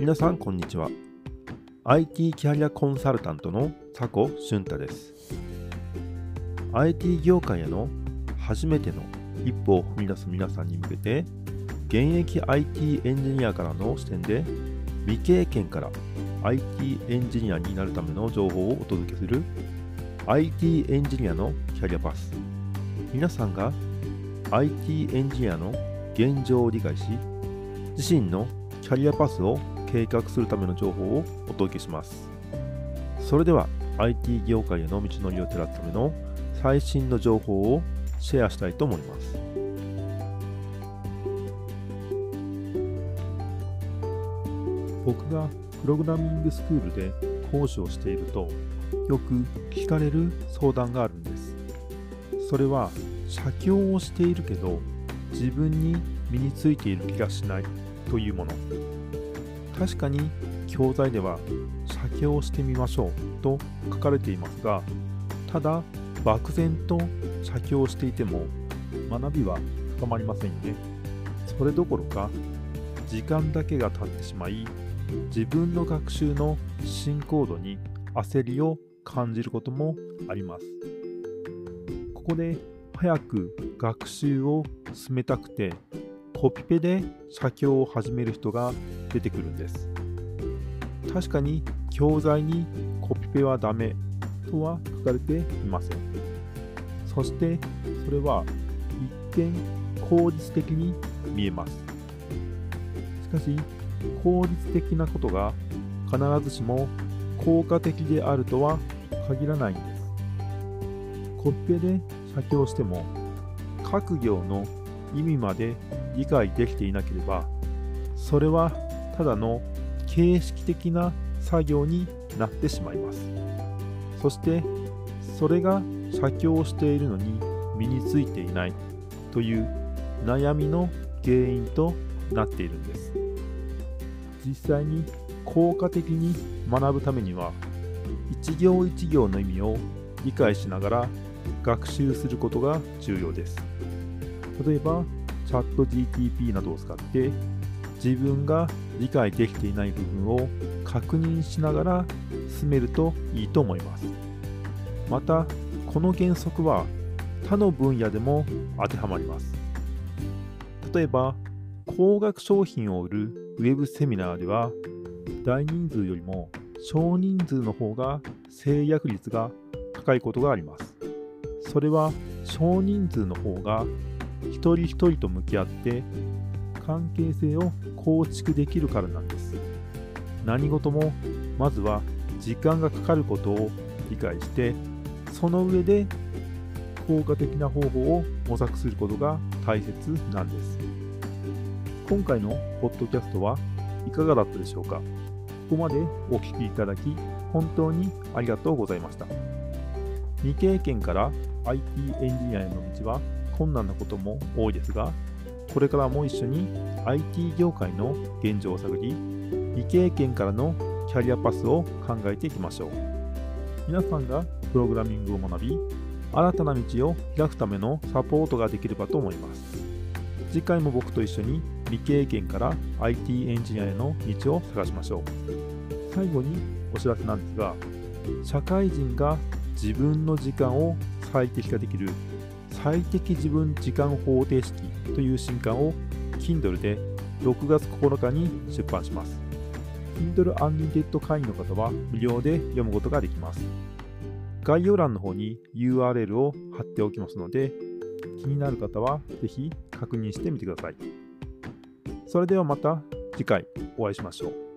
皆さんこんにちは。IT キャリアコンサルタントの佐古俊太です。IT 業界への初めての一歩を踏み出す皆さんに向けて現役 IT エンジニアからの視点で未経験から IT エンジニアになるための情報をお届けする IT エンジニアのキャリアパス。皆さんが IT エンジニアの現状を理解し自身のキャリアパスを計画するための情報をお届けします。それでは IT 業界への道のりを照らすための最新の情報をシェアしたいと思います。僕がプログラミングスクールで講師をしているとよく聞かれる相談があるんです。それは写経をしているけど自分に身についている気がしないというもの。確かに教材では写経をしてみましょうと書かれていますがただ漠然と写経をしていても学びは深まりませんね。それどころか時間だけが経ってしまい自分の学習の進行度に焦りを感じることもあります。ここで早く学習を進めたくてコピペで写経を始める人が出てくるんです。確かに教材にコピペはダメとは書かれていません。そしてそれは一見効率的に見えます。しかし効率的なことが必ずしも効果的であるとは限らないんです。コピペで写経しても各行の意味まで理解できていなければそれはただの形式的な作業になってしまいます。そしてそれが写経をしているのに身についていないという悩みの原因となっているんです。実際に効果的に学ぶためには一行一行の意味を理解しながら学習することが重要です。例えばチャット GTP などを使って自分が理解できていない部分を確認しながら進めるといいと思います。またこの原則は他の分野でも当てはまります。例えば高額商品を売るウェブセミナーでは大人数よりも少人数の方が制約率が高いことがあります。それは少人数の方が一人一人と向き合って関係性を構築できるからなんです。何事もまずは時間がかかることを理解してその上で効果的な方法を模索することが大切なんです。今回のポッドキャストはいかがだったでしょうか？ここまでお聴きいただき本当にありがとうございました。未経験から IT エンジニアへの道は困難なことも多いですがこれからも一緒に IT 業界の現状を探り未経験からのキャリアパスを考えていきましょう。皆さんがプログラミングを学び新たな道を開くためのサポートができればと思います。次回も僕と一緒に未経験から IT エンジニアへの道を探しましょう。最後にお知らせなんですが社会人が自分の時間を最適化できる最適自分時間方程式という新刊を Kindle で6月9日に出版します。Kindle Unlimited 会員の方は無料で読むことができます。概要欄の方に URL を貼っておきますので、気になる方はぜひ確認してみてください。それではまた次回お会いしましょう。